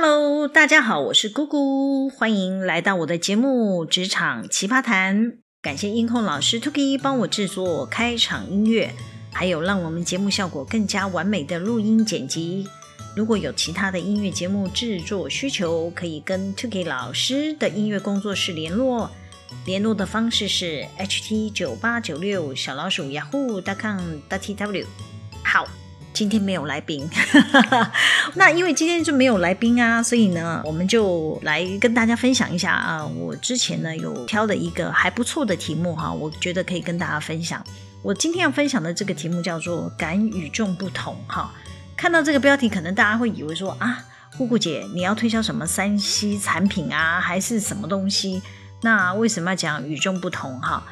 Hello，大家好，我是姑姑，欢迎来到我的节目《职场奇葩谈》。感谢音控老师 Tuki 帮我制作开场音乐，还有让我们节目效果更加完美的录音剪辑。如果有其他的音乐节目制作需求，可以跟 Tuki 老师的音乐工作室联络。联络的方式是 ht 九八九六小老鼠 yahoo.com.tw。好。今天没有来宾，那因为今天就没有来宾啊，所以呢，我们就来跟大家分享一下啊，我之前呢有挑了一个还不错的题目哈，我觉得可以跟大家分享。我今天要分享的这个题目叫做“敢与众不同”哈。看到这个标题，可能大家会以为说啊，姑姑姐你要推销什么三 C 产品啊，还是什么东西？那为什么要讲与众不同哈？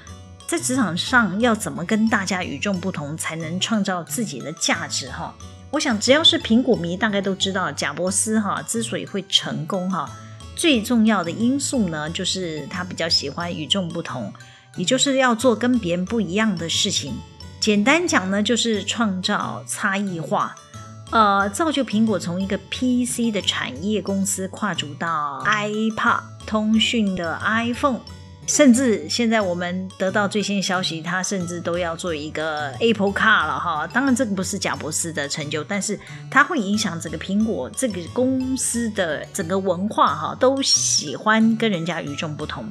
在职场上要怎么跟大家与众不同，才能创造自己的价值？哈，我想只要是苹果迷，大概都知道贾伯斯哈之所以会成功哈，最重要的因素呢，就是他比较喜欢与众不同，也就是要做跟别人不一样的事情。简单讲呢，就是创造差异化，呃，造就苹果从一个 PC 的产业公司跨足到 iPad 通讯的 iPhone。甚至现在我们得到最新消息，他甚至都要做一个 Apple Car 了哈。当然，这个不是贾博士的成就，但是它会影响整个苹果这个公司的整个文化哈，都喜欢跟人家与众不同。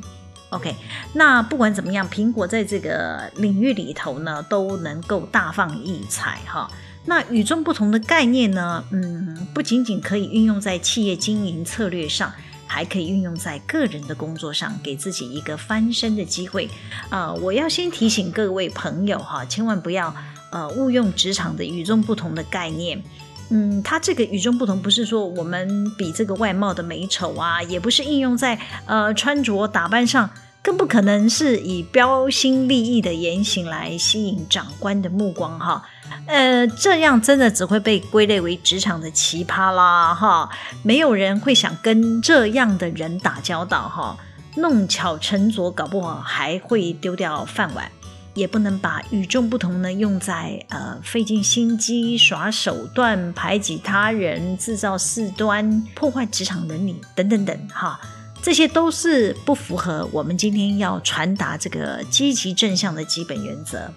OK，那不管怎么样，苹果在这个领域里头呢，都能够大放异彩哈。那与众不同的概念呢，嗯，不仅仅可以运用在企业经营策略上。还可以运用在个人的工作上，给自己一个翻身的机会。啊、我要先提醒各位朋友哈，千万不要呃误用职场的与众不同的概念。嗯，它这个与众不同不是说我们比这个外貌的美丑啊，也不是应用在呃穿着打扮上。更不可能是以标新立异的言行来吸引长官的目光哈，呃，这样真的只会被归类为职场的奇葩啦哈，没有人会想跟这样的人打交道哈，弄巧成拙，搞不好还会丢掉饭碗，也不能把与众不同呢用在呃费尽心机耍手段排挤他人、制造事端、破坏职场伦理等等等哈。这些都是不符合我们今天要传达这个积极正向的基本原则。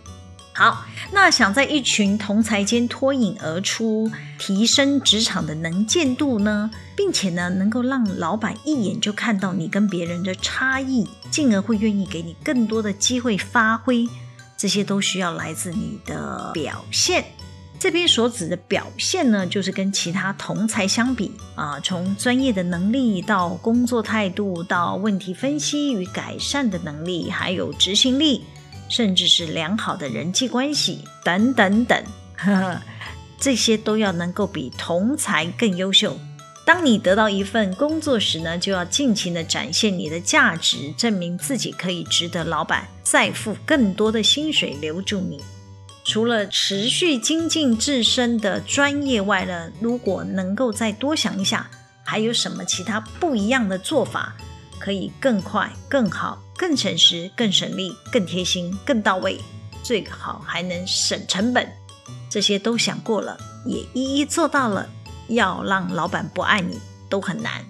好，那想在一群同才间脱颖而出，提升职场的能见度呢，并且呢，能够让老板一眼就看到你跟别人的差异，进而会愿意给你更多的机会发挥，这些都需要来自你的表现。这边所指的表现呢，就是跟其他同才相比啊，从专业的能力到工作态度，到问题分析与改善的能力，还有执行力，甚至是良好的人际关系等等等，呵呵，这些都要能够比同才更优秀。当你得到一份工作时呢，就要尽情的展现你的价值，证明自己可以值得老板再付更多的薪水留住你。除了持续精进自身的专业外呢，如果能够再多想一下，还有什么其他不一样的做法，可以更快、更好、更诚实、更省力、更贴心、更到位，最好还能省成本，这些都想过了，也一一做到了，要让老板不爱你都很难。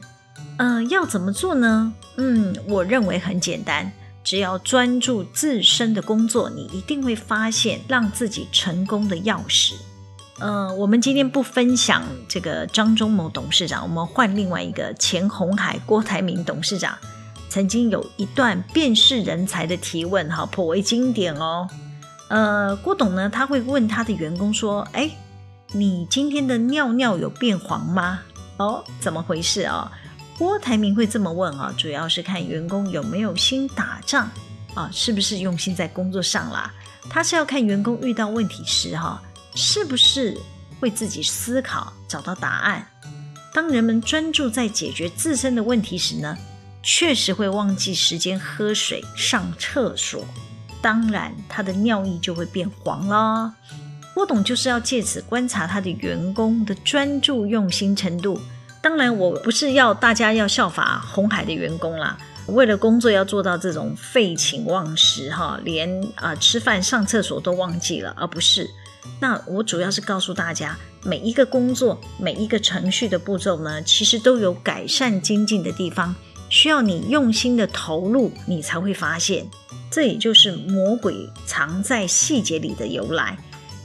嗯、要怎么做呢？嗯，我认为很简单。只要专注自身的工作，你一定会发现让自己成功的钥匙。呃，我们今天不分享这个张忠谋董事长，我们换另外一个前鸿海郭台铭董事长，曾经有一段辨识人才的提问，哈，颇为经典哦。呃，郭董呢，他会问他的员工说：“哎，你今天的尿尿有变黄吗？哦，怎么回事啊？”郭台铭会这么问啊，主要是看员工有没有心打仗啊，是不是用心在工作上啦？他是要看员工遇到问题时哈，是不是会自己思考找到答案。当人们专注在解决自身的问题时呢，确实会忘记时间喝水、上厕所，当然他的尿液就会变黄了。郭董就是要借此观察他的员工的专注用心程度。当然，我不是要大家要效法红海的员工啦。为了工作要做到这种废寝忘食哈，连啊、呃、吃饭上厕所都忘记了，而不是。那我主要是告诉大家，每一个工作、每一个程序的步骤呢，其实都有改善精进的地方，需要你用心的投入，你才会发现。这也就是魔鬼藏在细节里的由来。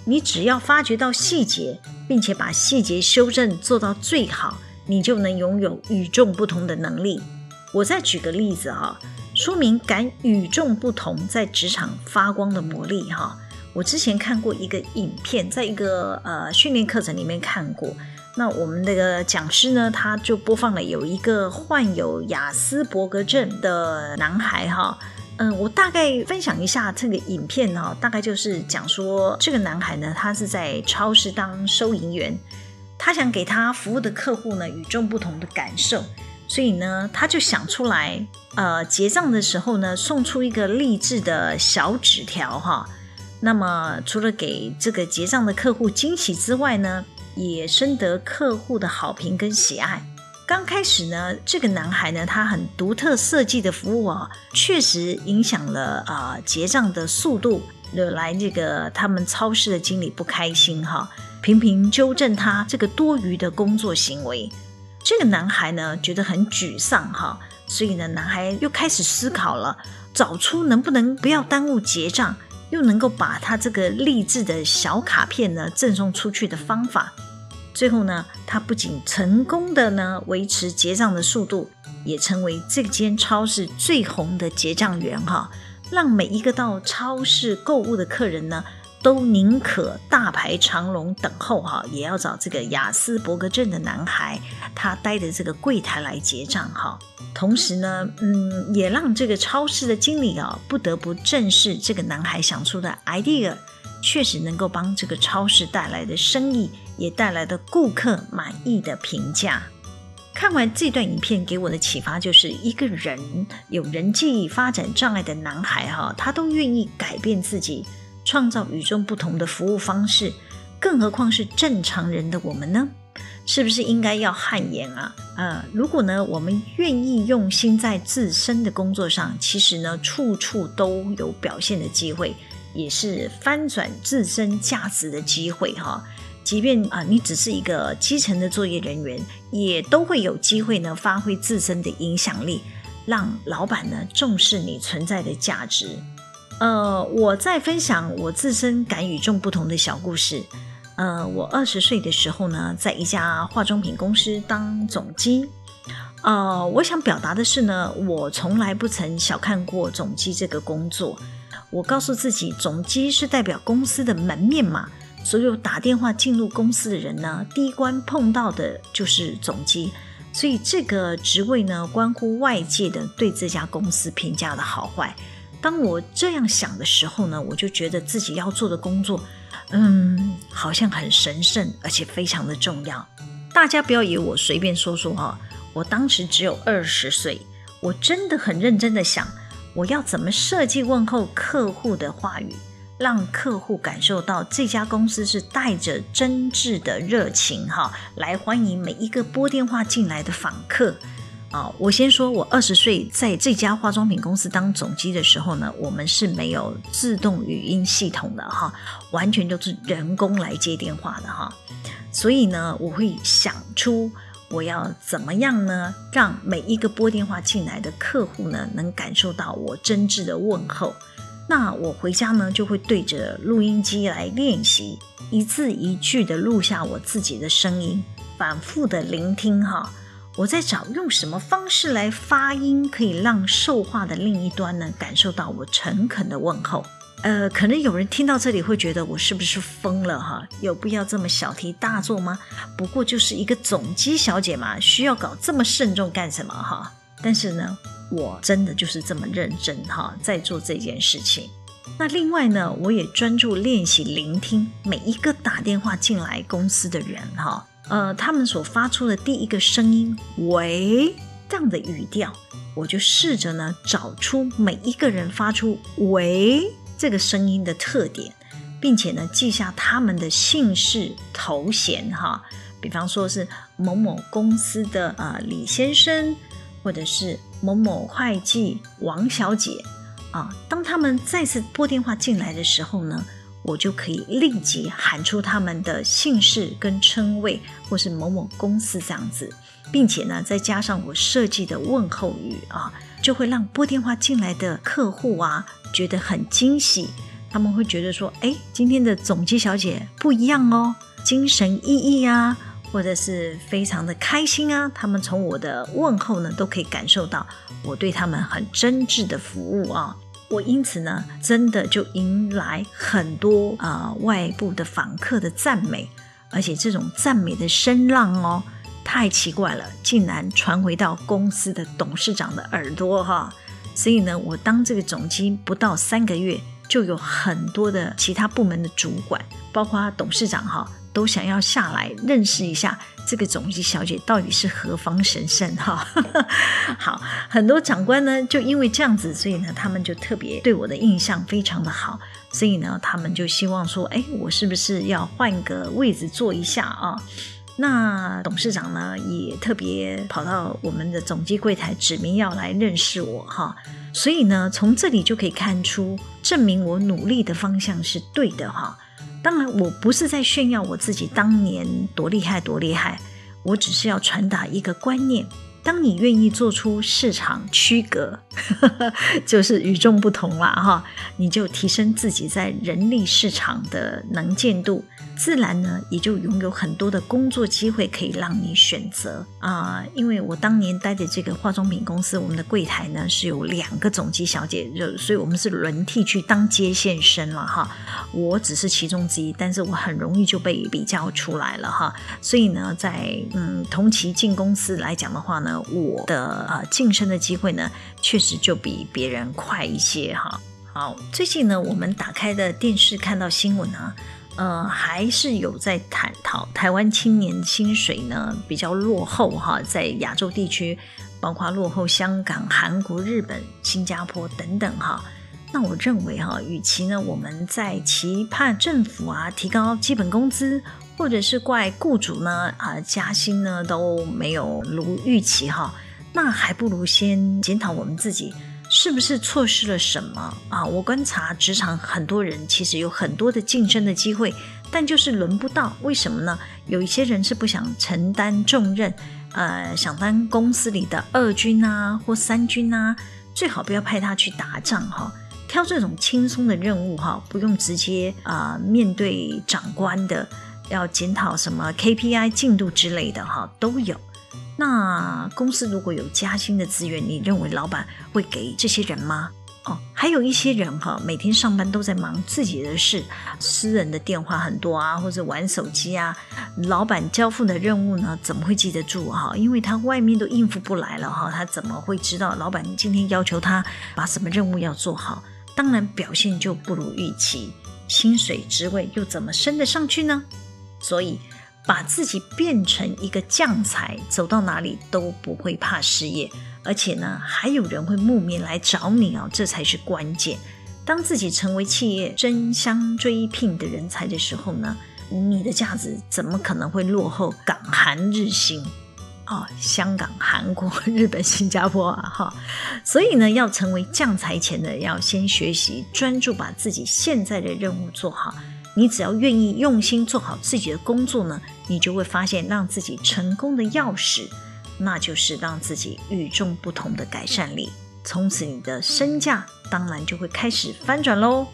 你只要发觉到细节，并且把细节修正做到最好，你就能拥有与众不同的能力。我再举个例子哈，说明敢与众不同在职场发光的魔力哈。我之前看过一个影片，在一个呃训练课程里面看过。那我们那个讲师呢，他就播放了有一个患有亚斯伯格症的男孩哈。嗯，我大概分享一下这个影片哈，大概就是讲说这个男孩呢，他是在超市当收银员，他想给他服务的客户呢与众不同的感受，所以呢，他就想出来，呃，结账的时候呢，送出一个励志的小纸条哈。那么除了给这个结账的客户惊喜之外呢，也深得客户的好评跟喜爱。刚开始呢，这个男孩呢，他很独特设计的服务啊，确实影响了啊、呃、结账的速度，惹来这个他们超市的经理不开心哈，频频纠正他这个多余的工作行为。这个男孩呢，觉得很沮丧哈，所以呢，男孩又开始思考了，找出能不能不要耽误结账，又能够把他这个励志的小卡片呢赠送出去的方法。最后呢，他不仅成功的呢维持结账的速度，也成为这间超市最红的结账员哈，让每一个到超市购物的客人呢，都宁可大排长龙等候哈，也要找这个雅斯伯格症的男孩他待的这个柜台来结账哈。同时呢，嗯，也让这个超市的经理啊不得不正视这个男孩想出的 idea。确实能够帮这个超市带来的生意，也带来的顾客满意的评价。看完这段影片，给我的启发就是，一个人有人际发展障碍的男孩哈，他都愿意改变自己，创造与众不同的服务方式，更何况是正常人的我们呢？是不是应该要汗颜啊？呃，如果呢，我们愿意用心在自身的工作上，其实呢，处处都有表现的机会。也是翻转自身价值的机会哈，即便啊你只是一个基层的作业人员，也都会有机会呢发挥自身的影响力，让老板呢重视你存在的价值。呃，我在分享我自身敢与众不同的小故事。呃，我二十岁的时候呢，在一家化妆品公司当总机。呃，我想表达的是呢，我从来不曾小看过总机这个工作。我告诉自己，总机是代表公司的门面嘛。所有打电话进入公司的人呢，第一关碰到的就是总机，所以这个职位呢，关乎外界的对这家公司评价的好坏。当我这样想的时候呢，我就觉得自己要做的工作，嗯，好像很神圣，而且非常的重要。大家不要以为我随便说说哈，我当时只有二十岁，我真的很认真的想。我要怎么设计问候客户的话语，让客户感受到这家公司是带着真挚的热情哈，来欢迎每一个拨电话进来的访客啊！我先说，我二十岁在这家化妆品公司当总机的时候呢，我们是没有自动语音系统的哈，完全都是人工来接电话的哈，所以呢，我会想出。我要怎么样呢？让每一个拨电话进来的客户呢，能感受到我真挚的问候。那我回家呢，就会对着录音机来练习，一字一句的录下我自己的声音，反复的聆听哈。我在找用什么方式来发音，可以让受话的另一端呢，感受到我诚恳的问候。呃，可能有人听到这里会觉得我是不是疯了哈？有必要这么小题大做吗？不过就是一个总机小姐嘛，需要搞这么慎重干什么哈？但是呢，我真的就是这么认真哈，在做这件事情。那另外呢，我也专注练习聆听每一个打电话进来公司的人哈，呃，他们所发出的第一个声音“喂”这样的语调，我就试着呢找出每一个人发出“喂”。这个声音的特点，并且呢，记下他们的姓氏头衔哈，比方说是某某公司的呃李先生，或者是某某会计王小姐啊。当他们再次拨电话进来的时候呢，我就可以立即喊出他们的姓氏跟称谓，或是某某公司这样子，并且呢，再加上我设计的问候语啊，就会让拨电话进来的客户啊觉得很惊喜。他们会觉得说：“哎，今天的总机小姐不一样哦，精神奕奕啊，或者是非常的开心啊。”他们从我的问候呢，都可以感受到我对他们很真挚的服务啊。我因此呢，真的就迎来很多啊、外部的访客的赞美，而且这种赞美的声浪哦，太奇怪了，竟然传回到公司的董事长的耳朵哈。所以呢，我当这个总机不到三个月，就有很多的其他部门的主管，包括董事长哈，都想要下来认识一下。这个总机小姐到底是何方神圣哈？好，很多长官呢，就因为这样子，所以呢，他们就特别对我的印象非常的好，所以呢，他们就希望说，哎，我是不是要换个位置坐一下啊？那董事长呢，也特别跑到我们的总机柜台，指明要来认识我哈。所以呢，从这里就可以看出，证明我努力的方向是对的哈。当然，我不是在炫耀我自己当年多厉害多厉害，我只是要传达一个观念：当你愿意做出市场区隔，就是与众不同了哈，你就提升自己在人力市场的能见度。自然呢，也就拥有很多的工作机会可以让你选择啊、因为我当年待的这个化妆品公司，我们的柜台呢是有两个总机小姐，就所以我们是轮替去当接线生了哈。我只是其中之一，但是我很容易就被比较出来了哈。所以呢，在嗯同期进公司来讲的话呢，我的呃晋升的机会呢，确实就比别人快一些哈。好，最近呢，我们打开的电视看到新闻啊。呃，还是有在探讨台湾青年薪水呢比较落后哈，在亚洲地区，包括落后香港、韩国、日本、新加坡等等哈。那我认为哈，与其呢我们在期盼政府啊提高基本工资，或者是怪雇主呢啊加薪呢都没有如预期哈，那还不如先检讨我们自己。是不是错失了什么啊？我观察职场很多人其实有很多的晋升的机会，但就是轮不到。为什么呢？有一些人是不想承担重任，呃，想当公司里的二军啊或三军啊，最好不要派他去打仗哈。挑这种轻松的任务哈，不用直接啊、面对长官的，要检讨什么 KPI 进度之类的哈，都有。那公司如果有加薪的资源，你认为老板会给这些人吗？哦，还有一些人哈，每天上班都在忙自己的事，私人的电话很多啊，或者玩手机啊。老板交付的任务呢，怎么会记得住哈？因为他外面都应付不来了哈，他怎么会知道老板今天要求他把什么任务要做好？当然表现就不如预期，薪水职位又怎么升得上去呢？所以。把自己变成一个将才，走到哪里都不会怕失业，而且呢，还有人会慕名来找你哦，这才是关键。当自己成为企业争相追聘的人才的时候呢，你的价值怎么可能会落后港韩日新哦，香港、韩国、日本、新加坡啊？哈，所以呢，要成为将才前的，要先学习专注，把自己现在的任务做好。你只要愿意用心做好自己的工作呢，你就会发现让自己成功的钥匙，那就是让自己与众不同的改善力。从此你的身价当然就会开始翻转喽。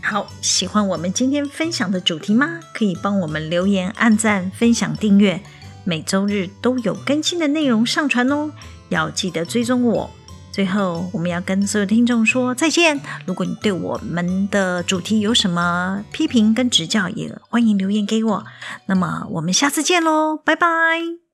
好，喜欢我们今天分享的主题吗？可以帮我们留言、按赞、分享、订阅，每周日都有更新的内容上传哦。要记得追踪我。最后，我们要跟所有听众说再见。如果你对我们的主题有什么批评跟指教，也欢迎留言给我。那么，我们下次见喽，拜拜。